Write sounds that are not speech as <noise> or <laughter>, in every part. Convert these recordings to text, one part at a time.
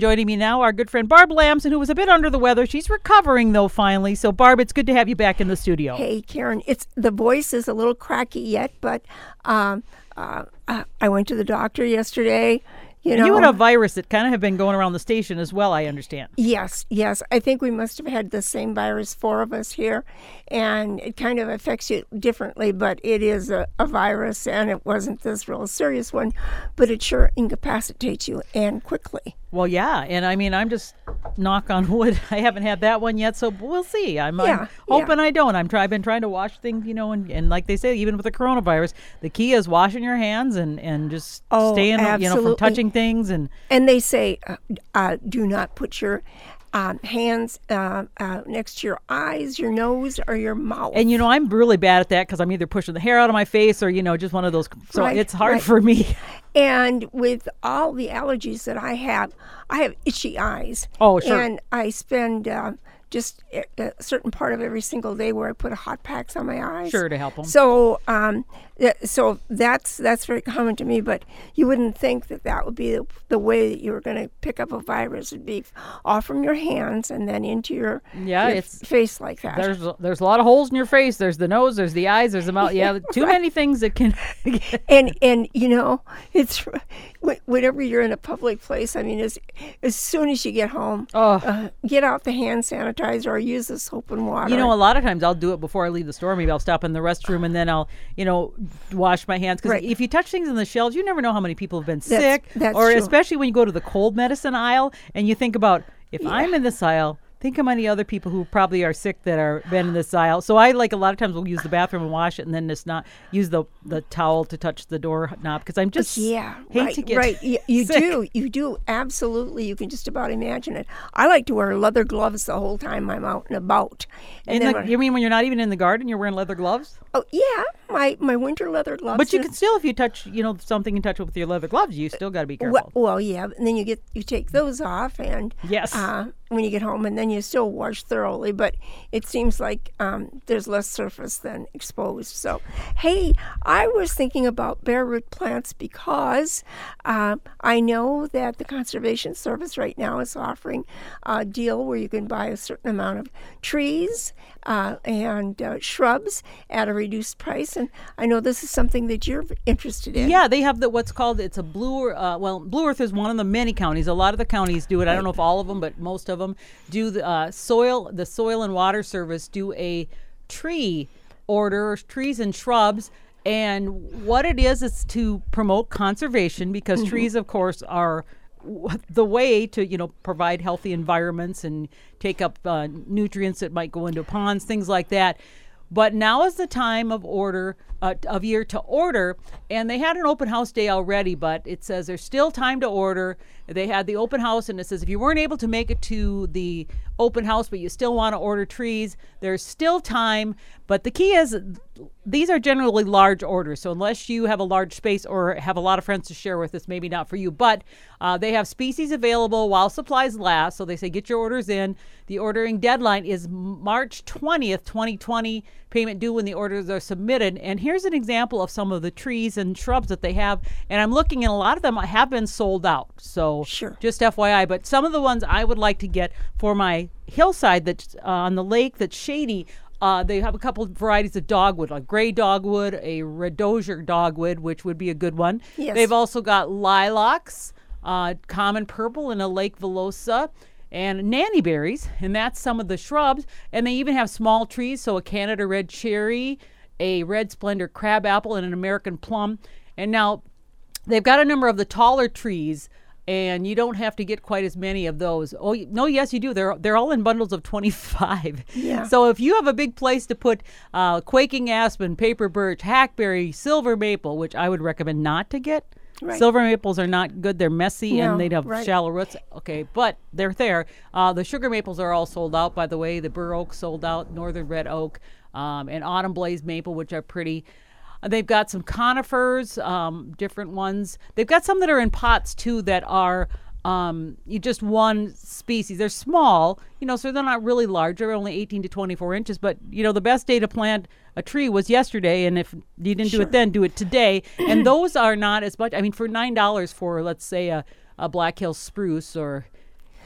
And joining me now, our good friend Barb Lamson, who was a bit under the weather. She's recovering though, finally. So, Barb, it's good to have you back in the studio. Hey, Karen. It's the voice is a little cracky yet, but um, uh, I went to the doctor yesterday. You know, you had a virus that kind of have been going around the station as well. I understand. Yes, yes. I think we must have had the same virus, four of us here, and it kind of affects you differently. But it is a, a virus, and it wasn't this real serious one, but it sure incapacitates you and quickly. Well, yeah, and I mean, I'm just knock on wood. <laughs> I haven't had that one yet, so we'll see. I'm, yeah, I'm hoping yeah. I don't. I'm try, I've been trying to wash things, you know, and, and like they say, even with the coronavirus, the key is washing your hands and and just oh, staying, absolutely. you know, from touching things and. And they say, uh, uh, do not put your um, hands uh, uh, next to your eyes, your nose, or your mouth. And you know, I'm really bad at that because I'm either pushing the hair out of my face or you know, just one of those. So right, it's hard right. for me. And with all the allergies that I have, I have itchy eyes. Oh, sure. And I spend. Uh, just a certain part of every single day where I put a hot packs on my eyes. Sure, to help them. So, um, so that's that's very common to me. But you wouldn't think that that would be the, the way that you were going to pick up a virus. Would be off from your hands and then into your yeah, your it's face like that. There's there's a lot of holes in your face. There's the nose. There's the eyes. There's the mouth. Yeah, <laughs> too right. many things that can. <laughs> and and you know it's whenever you're in a public place. I mean, as as soon as you get home, oh. uh, get out the hand sanitizer or use the soap and water. You know, a lot of times I'll do it before I leave the store. Maybe I'll stop in the restroom and then I'll, you know, wash my hands. Because right. if you touch things in the shelves, you never know how many people have been that's, sick. That's or true. especially when you go to the cold medicine aisle and you think about if Yeah. I'm in this aisle, think how many other people who probably are sick that are been in this aisle. So I like a lot of times we'll use the bathroom and wash it, and then just not use the the towel to touch the door knob because I'm just yeah, hate right, to get right. You, you do, you do absolutely. You can just about imagine it. I like to wear leather gloves the whole time I'm out and about. And the, you mean when you're not even in the garden, you're wearing leather gloves? oh yeah, my my winter leather gloves. But you can still, if you touch, you know, something and touch it with your leather gloves, you still got to be careful. Well, well, yeah, and then you get you take those off, and Yes. uh, when you get home, and then you still wash thoroughly. But it seems like um, there's less surface than exposed. So, hey, I was thinking about bare root plants because uh, I know that the Conservation Service right now is offering a deal where you can buy a certain amount of trees uh, and uh, shrubs at a reduced price, and I know this is something that you're interested in. Yeah, they have the what's called it's a blue. Uh, well, Blue Earth is one of the many counties. A lot of the counties do it. I don't know if all of them, but most of them do. The uh, soil, the Soil and Water Service do a tree order, trees and shrubs. And what it is is to promote conservation because trees, of course, are <laughs> the way to you know provide healthy environments and take up uh, nutrients that might go into ponds, things like that. But now is the time of order uh, of year to order, and they had an open house day already. But it says there's still time to order. They had the open house, and it says if you weren't able to make it to the open house, but you still want to order trees, there's still time. But the key is these are generally large orders. So unless you have a large space or have a lot of friends to share with, this maybe not for you. But uh, they have species available while supplies last. So they say get your orders in. The ordering deadline is March 20th, 2020. Payment due when the orders are submitted. And here's an example of some of the trees and shrubs that they have. And I'm looking, and a lot of them have been sold out. So Sure. just FYI. But some of the ones I would like to get for my hillside that's uh, on the lake that's shady. Uh, they have a couple of varieties of dogwood, like gray dogwood, a red osier dogwood, which would be a good one. Yes. They've also got lilacs, uh, common purple, and a lake velosa, and nanny berries, and that's some of the shrubs. And they even have small trees, so a Canada red cherry, a red splendor crabapple, and an American plum. And now they've got a number of the taller trees and you don't have to get quite as many of those. Oh no, yes you do. They're they're all in bundles of 25. Yeah. So if you have a big place to put uh, quaking aspen, paper birch, hackberry, silver maple, which I would recommend not to get. Right. Silver maples are not good. They're messy No, and they'd have right. shallow roots. Okay, but they're there. Uh, the sugar maples are all sold out, by the way. The bur oak sold out, northern red oak, um, and autumn blaze maple, which are pretty. They've got some conifers, um, different ones. They've got some that are in pots too that are um, you just one species. They're small, you know, so they're not really large. They're only 18 to 24 inches. But you know, the best day to plant a tree was yesterday, and if you didn't do it then, do it today. and <clears throat> those are not as much. I mean, for nine dollars for let's say a, a Black Hill spruce or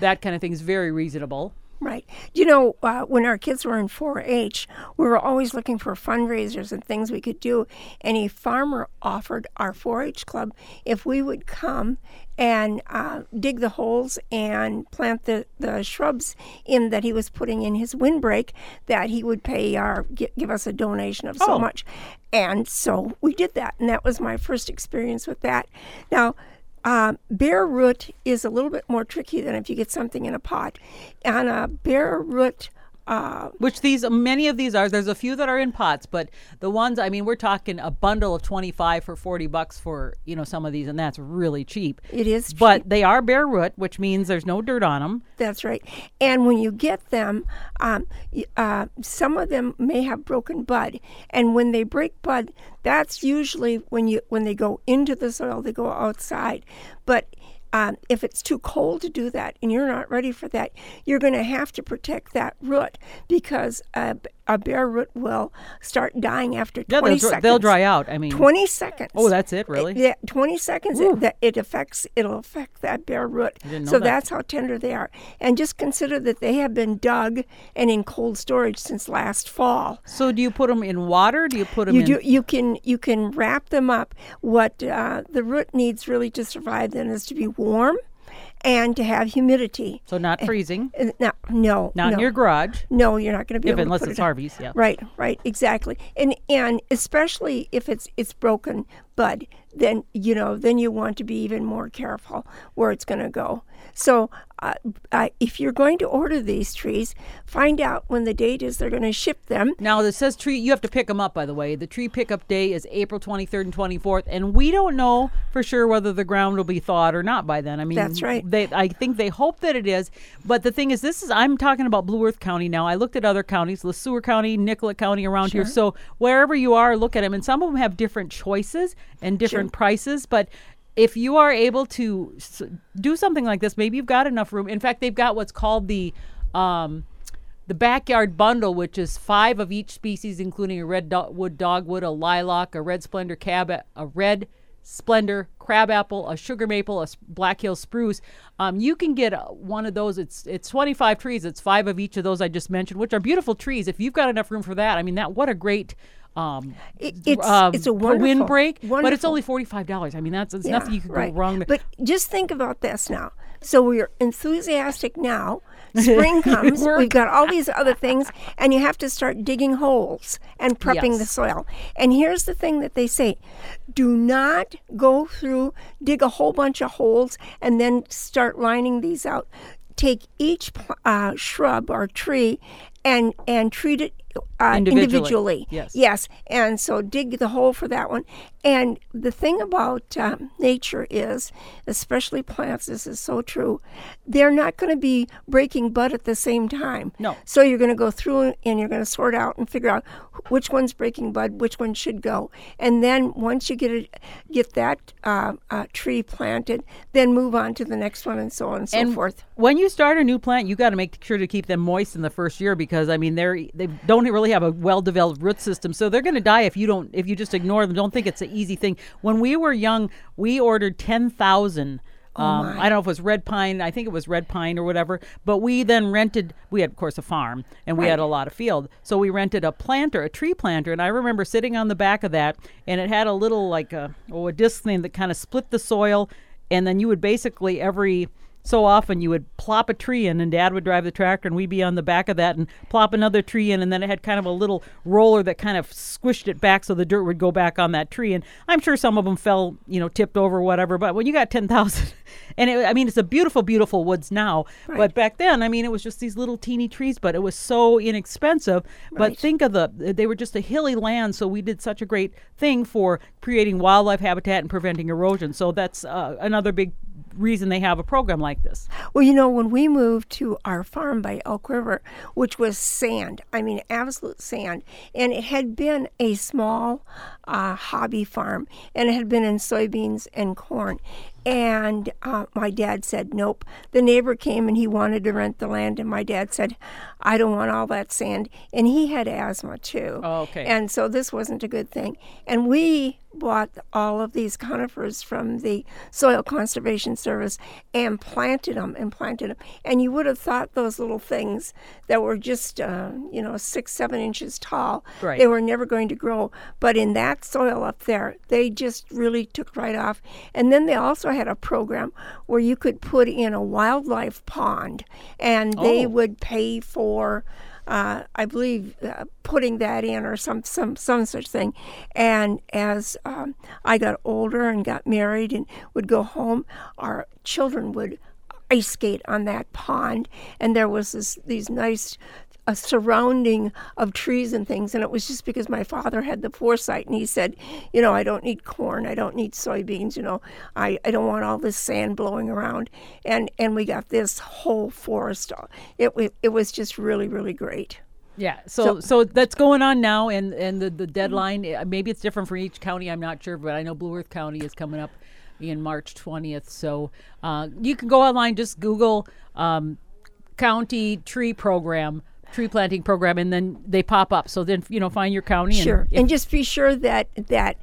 that kind of thing is very reasonable. Right. You know, uh, when our kids were in 4 H, we were always looking for fundraisers and things we could do. And a farmer offered our 4 H club if we would come and uh, dig the holes and plant the, the shrubs in that he was putting in his windbreak, that he would pay our, give us a donation of so Oh. much. And so we did that. And that was my first experience with that. Now, uh, bare root is a little bit more tricky than if you get something in a pot. And a bare root, uh, Which these many of these are. There's a few that are in pots, but the ones I mean, we're talking a bundle of 25 for 40 bucks for you know some of these, and that's really cheap. it is cheap. But they are bare root, which means there's no dirt on them. That's right. And when you get them, um, uh, some of them may have broken bud, and when they break bud, that's usually when you when they go into the soil, they go outside. But um, if it's too cold to do that and you're not ready for that, you're going to have to protect that root because a, a bare root will start dying after Yeah, 20 they'll, dry- seconds. they'll dry out. I mean, 20 seconds. Oh, that's it, really? Yeah, 20 seconds. It, that it affects. It'll affect that bare root. So that. that's how tender they are. And just consider that they have been dug and in cold storage since last fall. so do you put them in water? Do you put them You in? do. You can. You can wrap them up. What uh, the root needs really to survive then is to be warm, and to have humidity. so not freezing, Uh, No, no, not no. in your garage, No, you're not going to be if able unless it's it Harvey's. Yeah. Right, right, exactly. And and especially if it's it's broken bud, then you know, then you want to be even more careful where it's going to go. So, uh, uh, if you're going to order these trees, find out when the date is they're going to ship them. Now this says tree. You have to pick them up, by the way. The tree pickup day is April 23rd and 24th, and we don't know for sure whether the ground will be thawed or not by then. I mean, That's right. They, I think they hope that it is, but the thing is, this is I'm talking about Blue Earth County now. I looked at other counties, Le Sueur County, Nicollet County around here. So wherever you are, look at them, and some of them have different choices and different prices, but. If you are able to do something like this, maybe you've got enough room. In fact, they've got what's called the um, the backyard bundle, which is five of each species, including a red do- wood dogwood, a lilac, a red splendor cab, a red splendor crabapple, a sugar maple, a black hill spruce. Um, you can get uh, one of those. It's it's 25 trees. It's five of each of those I just mentioned, which are beautiful trees. If you've got enough room for that, I mean, that what a great. Um, it's um, it's a windbreak, but it's only forty-five dollars. I mean, that's it's Yeah, nothing you could right. go wrong. with. But just think about this now. So we're enthusiastic now. Spring <laughs> comes. We've got all <laughs> these other things, and you have to start digging holes and prepping the soil. And here's the thing that they say do not go through, dig a whole bunch of holes, and then start lining these out. Take each uh, shrub or tree and, and treat it uh, Individually. individually. Yes. Yes, and so dig the hole for that one. And the thing about um, nature is, especially plants, this is so true, they're not going to be breaking bud at the same time. No. So you're going to go through and you're going to sort out and figure out which one's breaking bud, which one should go. And then once you get it, get that uh, uh, tree planted, then move on to the next one and so on and so and forth. when you start a new plant, you got to make sure to keep them moist in the first year because I mean they're they don't really have a well-developed root system, so they're going to die if you don't if you just ignore them. Don't think it's an easy thing. When we were young, we ordered ten thousand. Um, I don't know if it was red pine. I think it was red pine or whatever. But we then rented. We had, of course, a farm, and we had a lot of field. So we rented a planter, a tree planter, and I remember sitting on the back of that, and it had a little like a oh a disc thing that kind of split the soil, and then you would basically every so often you would plop a tree in and dad would drive the tractor and we'd be on the back of that and plop another tree in and then it had kind of a little roller that kind of squished it back so the dirt would go back on that tree. And i'm sure some of them fell you know tipped over or whatever but when you got 10000 <laughs> and it, i mean it's a beautiful beautiful woods now but back then i mean it was just these little teeny trees but it was so inexpensive. But think of the they were just a hilly land so we did such a great thing for creating wildlife habitat and preventing erosion. So that's uh, another big reason they have a program like this. Well, you know, when we moved to our farm by Elk River, which was sand, I mean, absolute sand, and it had been a small uh, hobby farm, and it had been in soybeans and corn. And uh, my dad said, nope. The neighbor came and he wanted to rent the land, and my dad said, I don't want all that sand. And he had asthma too. Oh, okay. And so this wasn't a good thing. And we bought all of these conifers from the Soil Conservation Service and planted them and planted them. And you would have thought those little things that were just, uh, you know, six, seven inches tall, Right. they were never going to grow. But in that soil up there, they just really took right off. And then they also had a program where you could put in a wildlife pond and they Oh. would pay for uh, I believe uh, putting that in or some some some such thing. And as um, I got older and got married and would go home, our children would ice skate on that pond, and there was this these nice. A surrounding of trees and things, and it was just because my father had the foresight, and he said, "You know, I don't need corn, I don't need soybeans, you know, I, I don't want all this sand blowing around," and and we got this whole forest. It it was just really really great. Yeah, so, so that's going on now, and and the the deadline uh, maybe it's different for each county. I'm not sure, but I know Blue Earth County is coming up in March 20th. So uh, you can go online, just Google um, county tree program, tree planting program, and then they pop up. So then you know find your county. Sure, and and just be sure that that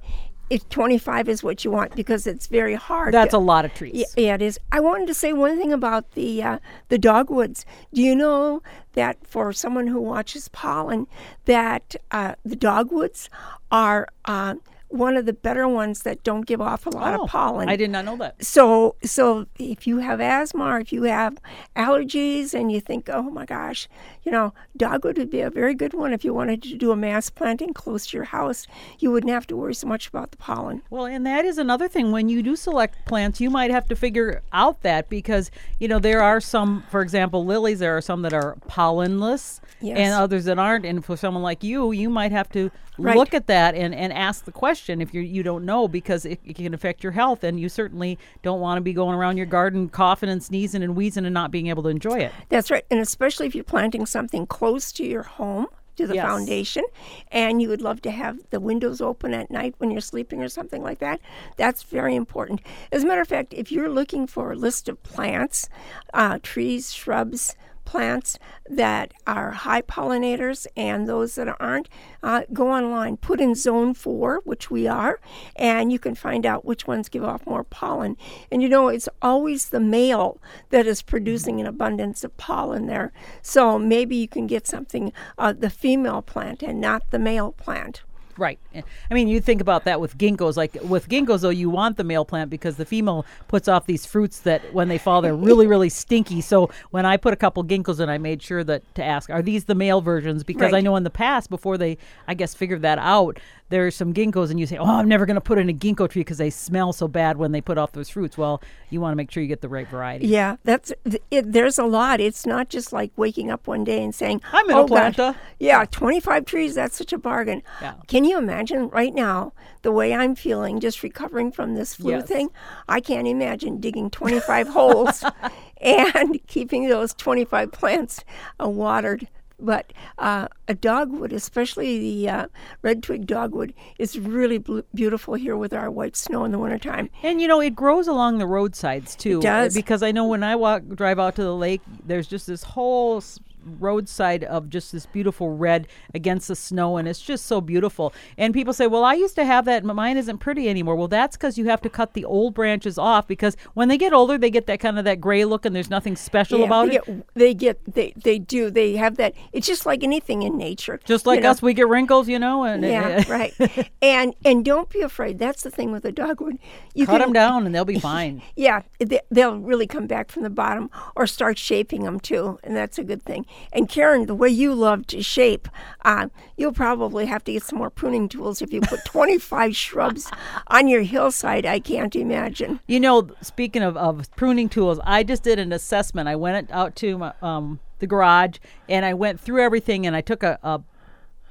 if 25 is what you want because it's very hard. that's to- a lot of trees. Yeah, yeah, it is. I wanted to say one thing about the uh, the dogwoods. Do you know that for someone who watches pollen, that uh, the dogwoods are uh, one of the better ones that don't give off a lot Oh, of pollen. I did not know that. So, so if you have asthma or if you have allergies and you think, oh my gosh, you know, dogwood would be a very good one if you wanted to do a mass planting close to your house. You wouldn't have to worry so much about the pollen. Well, and that is another thing. When you do select plants, you might have to figure out that because, you know, there are some, for example, lilies, there are some that are pollenless Yes. and others that aren't. And for someone like you, you might have to Right. look at that and, and ask the question if you you don't know because it, it can affect your health. And you certainly don't want to be going around your garden coughing and sneezing and wheezing and not being able to enjoy it. That's right. And especially if you're planting something close to your home, to the Yes. foundation, and you would love to have the windows open at night when you're sleeping or something like that, that's very important. As a matter of fact, if you're looking for a list of plants, uh, trees, shrubs, plants that are high pollinators and those that aren't, uh, go online, put in zone four, which we are, and you can find out which ones give off more pollen. And you know, it's always the male that is producing an abundance of pollen there. So maybe you can get something, uh, the female plant and not the male plant. Right. I mean, you think about that with ginkgos. Like with ginkgos, though, you want the male plant because the female puts off these fruits that, when they fall, they're really, really stinky. So when I put a couple ginkgos in, I made sure that to ask, are these the male versions? Because I know in the past, before they, I guess, figured that out, there's some ginkgos, and you say, oh, I'm never going to put in a ginkgo tree because they smell so bad when they put off those fruits. Well, you want to make sure you get the right variety. Yeah, that's it, there's a lot. It's not just like waking up one day and saying, I'm in a "Oh gosh, planta." Yeah, 25 trees. That's such a bargain. Yeah. Can you imagine right now the way I'm feeling, just recovering from this flu Yes. thing? I can't imagine digging 25 holes <laughs> and <laughs> keeping those 25 plants uh, watered. But uh, a dogwood, especially the uh, red twig dogwood, is really bl- beautiful here with our white snow in the wintertime. And you know, it grows along the roadsides too. uh, does. Because I know when I walk drive out to the lake, there's just this whole roadside of just this beautiful red against the snow and it's just so beautiful. And people say, "Well, I used to have that, but mine isn't pretty anymore." Well, that's cuz you have to cut the old branches off because when they get older, they get that kind of that gray look and there's nothing special Yeah, about they it. Get, they get they they do they have that. It's just like anything in nature. Just you like know. us, we get wrinkles, you know, and Yeah, <laughs> right. And and don't be afraid. That's the thing with a dogwood. You cut can, them down and they'll be <laughs> fine. Yeah, they, they'll really come back from the bottom or start shaping them too, and that's a good thing. And Karen, the way you love to shape, uh, you'll probably have to get some more pruning tools if you put 25 shrubs <laughs> on your hillside. I can't imagine. You know, speaking of, of pruning tools, I just did an assessment. I went out to my, um, the garage and I went through everything and I took a, a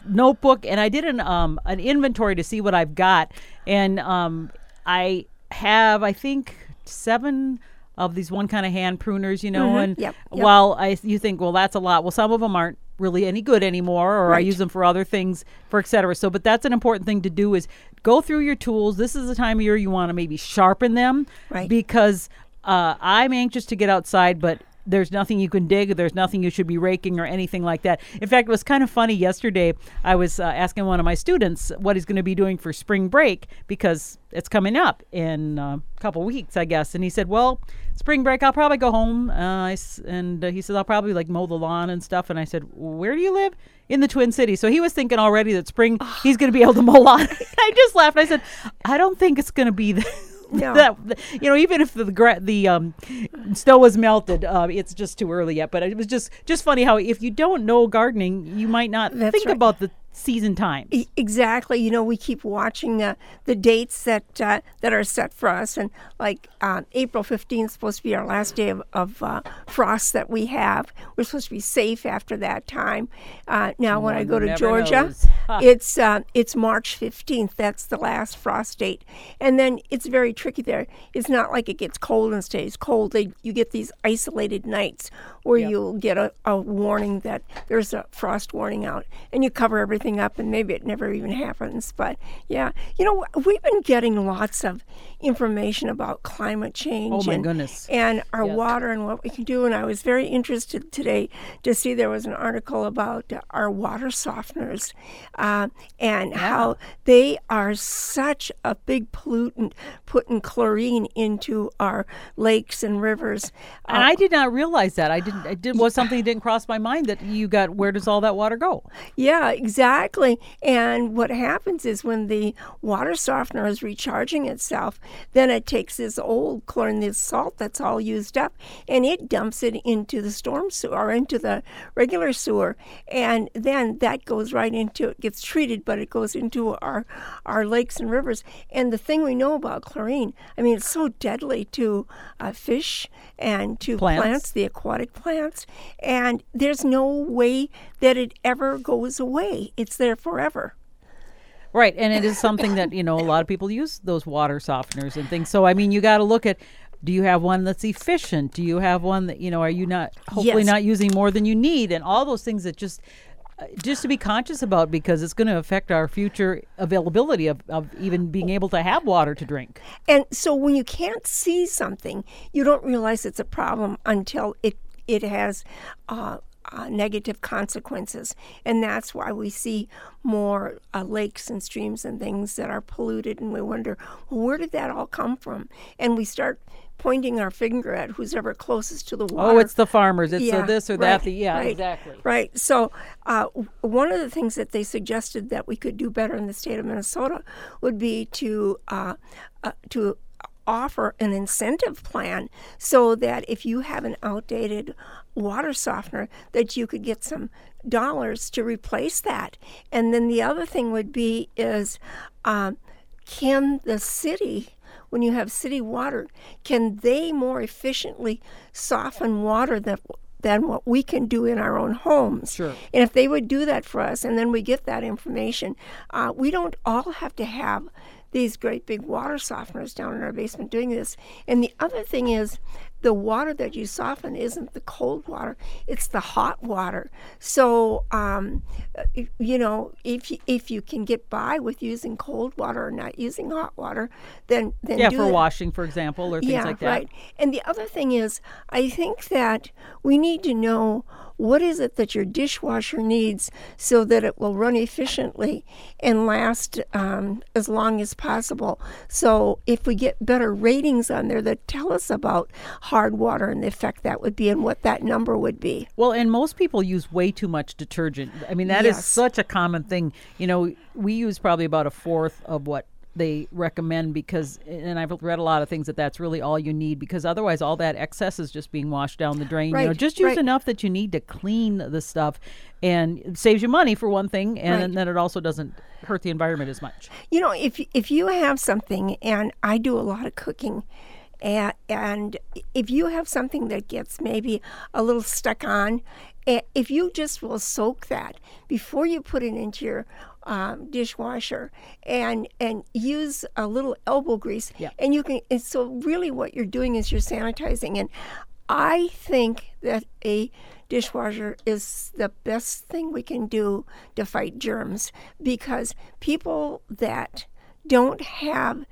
notebook and I did an um, an inventory to see what I've got. And um, I have, I think, seven of these one kind of hand pruners, you know. And Yep, yep. while I you think, well, that's a lot. Well, some of them aren't really any good anymore, or I use them for other things, for et cetera. So, but that's an important thing to do is go through your tools. This is the time of year you want to maybe sharpen them, Right. Because uh, I'm anxious to get outside, but there's nothing you can dig. There's nothing you should be raking or anything like that. In fact, it was kind of funny yesterday. I was uh, asking one of my students what he's going to be doing for spring break because it's coming up in a couple weeks, I guess. And he said, "Well, spring break, I'll probably go home." Uh, and uh, he said, "I'll probably like mow the lawn and stuff." And I said, "Where do you live?" In the Twin Cities. So he was thinking already that spring he's going to be able to mow lawn. <laughs> I just laughed. I said, "I don't think it's going to be." The, No. <laughs> that you know even if the the um, snow was melted uh, it's just too early yet but it was just just funny how if you don't know gardening you might not That's think right. about the season times Exactly. You know, we keep watching uh, the dates that uh, that are set for us, and like um, April fifteenth is supposed to be our last day of, of uh, frost that we have. We're supposed to be safe after that time. Uh, now, when I go to Georgia, it's uh, it's March fifteenth. That's the last frost date, and then it's very tricky there. It's not like it gets cold and stays cold. They, you get these isolated nights where you'll get a, a warning that there's a frost warning out, and you cover everything up, and maybe it never even happens. But yeah, you know, we've been getting lots of information about climate change. Oh, my and, goodness. And our Yes. water and what we can do. And I was very interested today to see there was an article about uh, our water softeners uh, and how they are such a big pollutant, putting chlorine into our lakes and rivers. Uh, and I did not realize that. I didn't. It did, was something that didn't cross my mind that you got. Where does all that water go? Yeah, exactly. And what happens is when the water softener is recharging itself, then it takes this old chlorine, this salt that's all used up, and it dumps it into the storm sewer or into the regular sewer. And then that goes right into it gets treated, but it goes into our our lakes and rivers. And the thing we know about chlorine, I mean, it's so deadly to uh, fish and to Plants. plants the aquatic plants, and there's no way that it ever goes away. It's there forever. Right, and it is something that you know a lot of people use those water softeners and things. So I mean, you got to look at. Do you have one that's efficient? Do you have one that you know? Are you not hopefully Yes. not using more than you need? And all those things that just uh, just to be conscious about because it's going to affect our future availability of, of even being able to have water to drink. And so when you can't see something, you don't realize it's a problem until it it has uh, uh, negative consequences, and that's why we see more uh, lakes and streams and things that are polluted, and we wonder, well, where did that all come from? And we start pointing our finger at who's ever closest to the water. Oh, it's the farmers. It's Yeah, this or right, that. The, yeah, right, exactly. Right. So, uh, one of the things that they suggested that we could do better in the state of Minnesota would be to uh, uh, to offer an incentive plan so that if you have an outdated water softener that you could get some dollars to replace that and then the other thing would be is um, can the city when you have city water can they more efficiently soften water that than what we can do in our own homes. Sure. And if they would do that for us, and then we get that information, uh, we don't all have to have these great big water softeners down in our basement doing this. And the other thing is, the water that you soften isn't the cold water; it's the hot water. So, um, you know, if you, if you can get by with using cold water or not using hot water, then then Yeah, for that. washing, for example, or things Yeah, like that. right. And the other thing is, I think that we need to know what is it that your dishwasher needs so that it will run efficiently and last um, as long as possible. So if we get better ratings on there that tell us about hard water and the effect that would be and what that number would be. Well, and most people use way too much detergent. I mean, that is Yes. such a common thing. You know, we use probably about a fourth of what they recommend because, and I've read a lot of things that that's really all you need because otherwise all that excess is just being washed down the drain. You know, just use right. enough that you need to clean the stuff, and it saves you money for one thing, and Right. then it also doesn't hurt the environment as much. You know, if if you have something, and I do a lot of cooking, and, and if you have something that gets maybe a little stuck on, if you just will soak that before you put it into your um, dishwasher and and use a little elbow grease, Yeah. and you can. And so really, what you're doing is you're sanitizing, and I think that a dishwasher is the best thing we can do to fight germs because people that don't have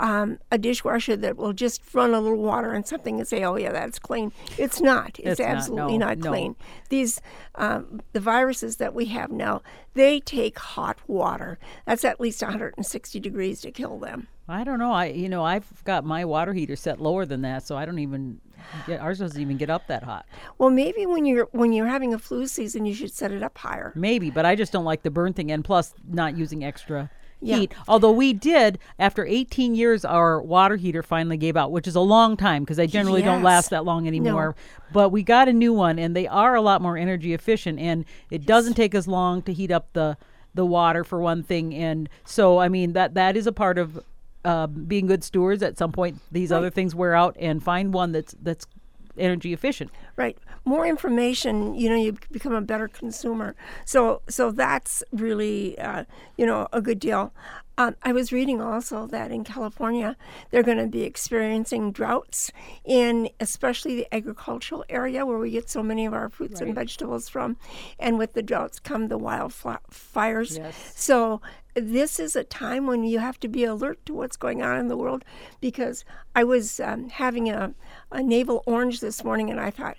um, a dishwasher that will just run a little water and something and say, "Oh yeah, that's clean." It's not. It's, It's not. absolutely No, not, no. clean. These um, the viruses that we have now, they take hot water. That's at least 160 degrees to kill them. I don't know. I you know I've got my water heater set lower than that, so I don't even get, ours doesn't even get up that hot. Well, maybe when you're when you're having a flu season, you should set it up higher. Maybe, but I just don't like the burn thing, and plus not using extra Yeah. heat. Although we did, after 18 years, our water heater finally gave out, which is a long time because they generally don't last that long anymore. But we got a new one, and they are a lot more energy efficient, and it doesn't take as long to heat up the the water for one thing. And so, I mean that that is a part of uh, being good stewards. At some point, these other things wear out, and find one that's that's energy efficient. Right. More information, you know, you become a better consumer. So, so that's really, uh, you know, a good deal. Um, I was reading also that in California, they're going to be experiencing droughts in especially the agricultural area where we get so many of our fruits and vegetables from. And with the droughts come the wildfires. Yes. So this is a time when you have to be alert to what's going on in the world because I was um, having a, a navel orange this morning and I thought,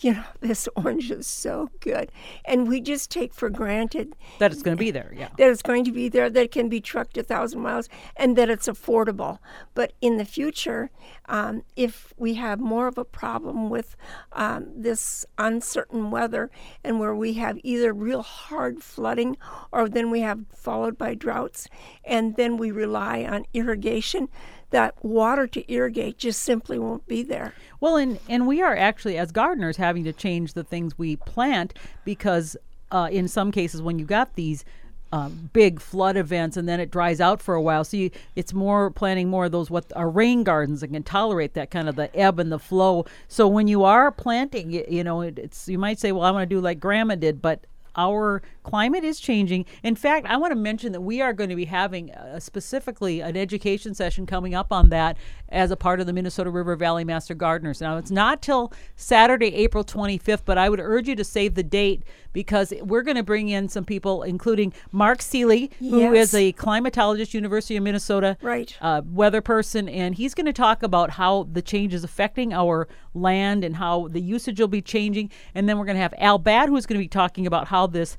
<laughs> you know, this orange is so good. And we just take for granted That it's going to be there. Yeah. that it's going to be there, that it can be trucked a thousand miles, and that it's affordable. But in the future, um, if we have more of a problem with um, this uncertain weather and where we have either real hard flooding or then we have followed by droughts, and then we rely on irrigation, that water to irrigate just simply won't be there. Well, and and we are actually as gardeners having to change the things we plant because uh, in some cases when you got these um, big flood events and then it dries out for a while, so you, it's more planting more of those what are rain gardens that can tolerate that kind of the ebb and the flow. So when you are planting, y- you know, it, it's you might say, well, I want to do like Grandma did, but our climate is changing. In fact, I want to mention that we are going to be having uh, specifically an education session coming up on that as a part of the Minnesota River Valley Master Gardeners. Now, it's not till Saturday, April 25th, but I would urge you to save the date because we're going to bring in some people, including Mark Seeley, who is Yes. a climatologist, University of Minnesota Right. uh, weather person, and he's going to talk about how the change is affecting our land and how the usage will be changing. And then we're going to have Al Batt, who's going to be talking about how this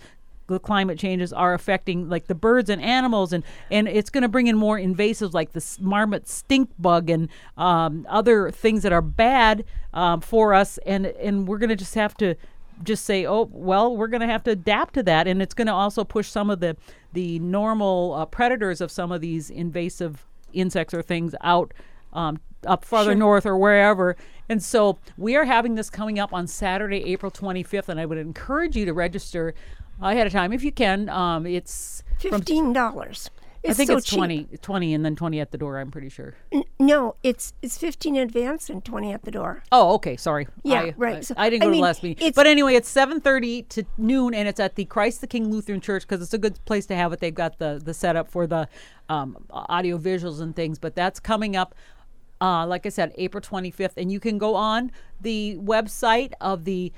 the climate changes are affecting like the birds and animals. And and it's going to bring in more invasives like the marmorated stink bug and um, other things that are bad um, for us. And and we're going to just have to just say, oh well, we're going to have to adapt to that, and it's going to also push some of the the normal uh, predators of some of these invasive insects or things out um, up farther Sure. north or wherever. And so we are having this coming up on Saturday, April 25th, and I would encourage you to register ahead of time if you can. Um, it's Fifteen dollars. I think so it's cheap. 20, 20 and then 20 at the door, I'm pretty sure. N- No, it's it's fifteen in advance and twenty at the door. Oh, okay. Sorry. Yeah, I, right. I, So, I didn't I go to mean, the last meeting. But anyway, it's seven thirty to noon, and it's at the Christ the King Lutheran Church because it's a good place to have it. They've got the the setup for the um, audio visuals and things. But that's coming up. Uh, like I said, April 25th, and you can go on the website of the.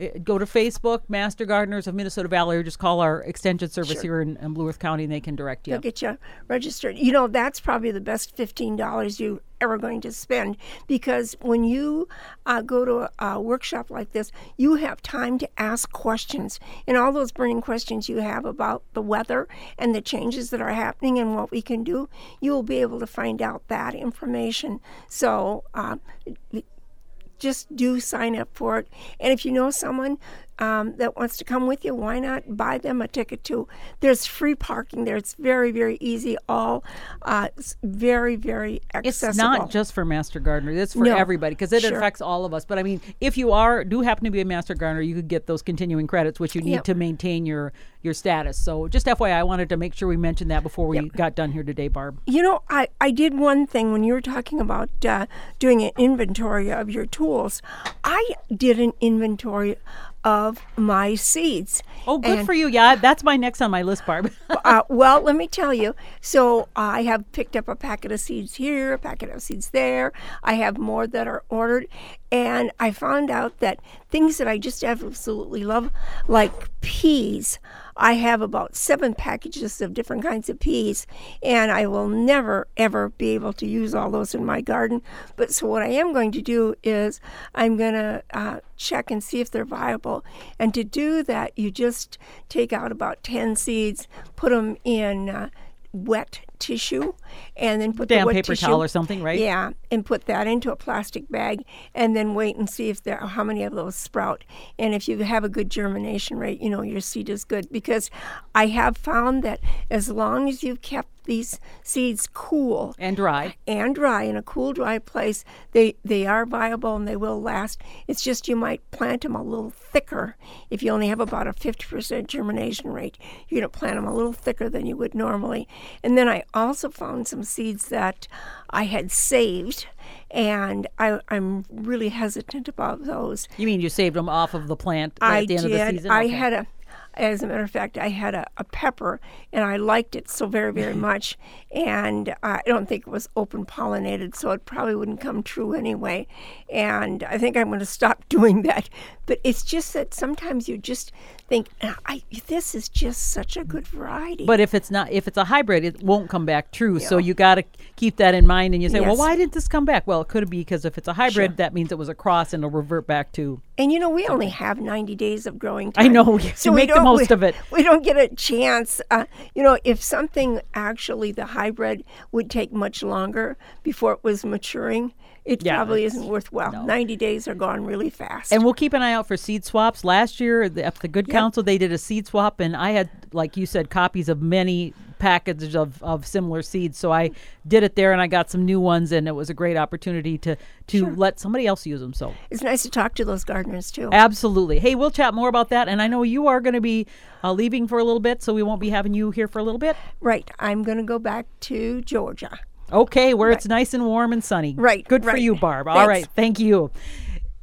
Uh, Go to Facebook, Master Gardeners of Minnesota Valley, or just call our extension service Sure. here in, in Blue Earth County, and they can direct you. They'll get you registered. You know, that's probably the best fifteen dollars you ever going to spend because when you uh, go to a, a workshop like this, you have time to ask questions, and all those burning questions you have about the weather and the changes that are happening and what we can do, you will be able to find out that information. So. Uh, just do sign up for it. And if you know someone um, that wants to come with you, why not buy them a ticket too? There's free parking there. It's very, very easy. All uh, it's very, very It's not just for master Gardener. it's for No, everybody because it sure. affects all of us. But I mean, if you are do happen to be a master gardener, you could get those continuing credits, which you need Yep. to maintain your your status. So, just FYI, I wanted to make sure we mentioned that before we got done here today, Barb. You know, I, I did one thing when you were talking about uh, doing an inventory of your tools. I did an inventory of my seeds. Oh, good And- for you. Yeah, that's my next on my list, Barb. <laughs> uh, well, let me tell you. So I have picked up a packet of seeds here, a packet of seeds there. I have more that are ordered, and I found out that things that I just absolutely love, like peas. I have about seven packages of different kinds of peas, and I will never ever be able to use all those in my garden. But so what I am going to do is I'm going to uh, check and see if they're viable. And to do that, you just take out about 10 seeds, put them in uh, wet tissue, and then put the Damn wet paper tissue, towel or something, right? Yeah, and put that into a plastic bag, and then wait and see if there how many of those sprout. And if you have a good germination rate, you know your seed is good because I have found that as long as you've kept these seeds cool And dry. and dry in a cool, dry place, they they are viable and they will last. It's just you might plant them a little thicker if you only have about a 50% germination rate. You're going to plant them a little thicker than you would normally. And then I also found some seeds that I had saved, and I, I'm really hesitant about those. You mean you saved them off of the plant at I the end did. of the season? I Okay. had a, as a matter of fact, I had a, a pepper, and I liked it so very, very <laughs> much. And I don't think it was open pollinated, so it probably wouldn't come true anyway. And I think I'm going to stop <laughs> doing that. But it's just that sometimes you just think, "Ah, I, this is just such a good variety. But if it's not, if it's a hybrid, it won't come back true. So you got to keep that in mind. And you say, well, why didn't this come back? Well, it could be because if it's a hybrid, Sure. that means it was a cross and it'll revert back to. And you know, we only have 90 days of growing time. I know, you we make the most we- of it. We don't get a chance. Uh, you know, if something actually, the hybrid would take much longer before it was maturing, it Yeah, probably isn't worthwhile. 90 days are gone really fast. And we'll keep an eye out for seed swaps. Last year, the, at the Good Counsel, they did a seed swap, and I had, like you said, copies of many packages of, of similar seeds. So I did it there, and I got some new ones, and it was a great opportunity to to let somebody else use them. So it's nice to talk to those gardeners too. absolutely. Hey, we'll chat more about that, and I know you are going to be uh, leaving for a little bit, so we won't be having you here for a little bit. Right. I'm going to go back to Georgia. Okay, where it's nice and warm and sunny. Right, Good for you, Barb. All Thanks. right. Thank you.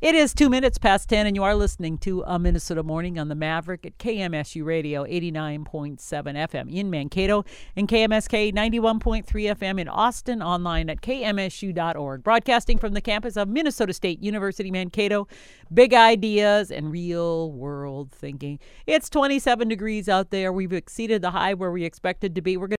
It is two minutes past 10, and you are listening to a Minnesota Morning on the Maverick at KMSU Radio 89.7 FM in Mankato and KMSK 91.3 FM in Austin, online at kmsu.org. Broadcasting from the campus of Minnesota State University, Mankato. Big ideas and real world thinking. It's 27 degrees out there. We've exceeded the high where we expected to be. We're going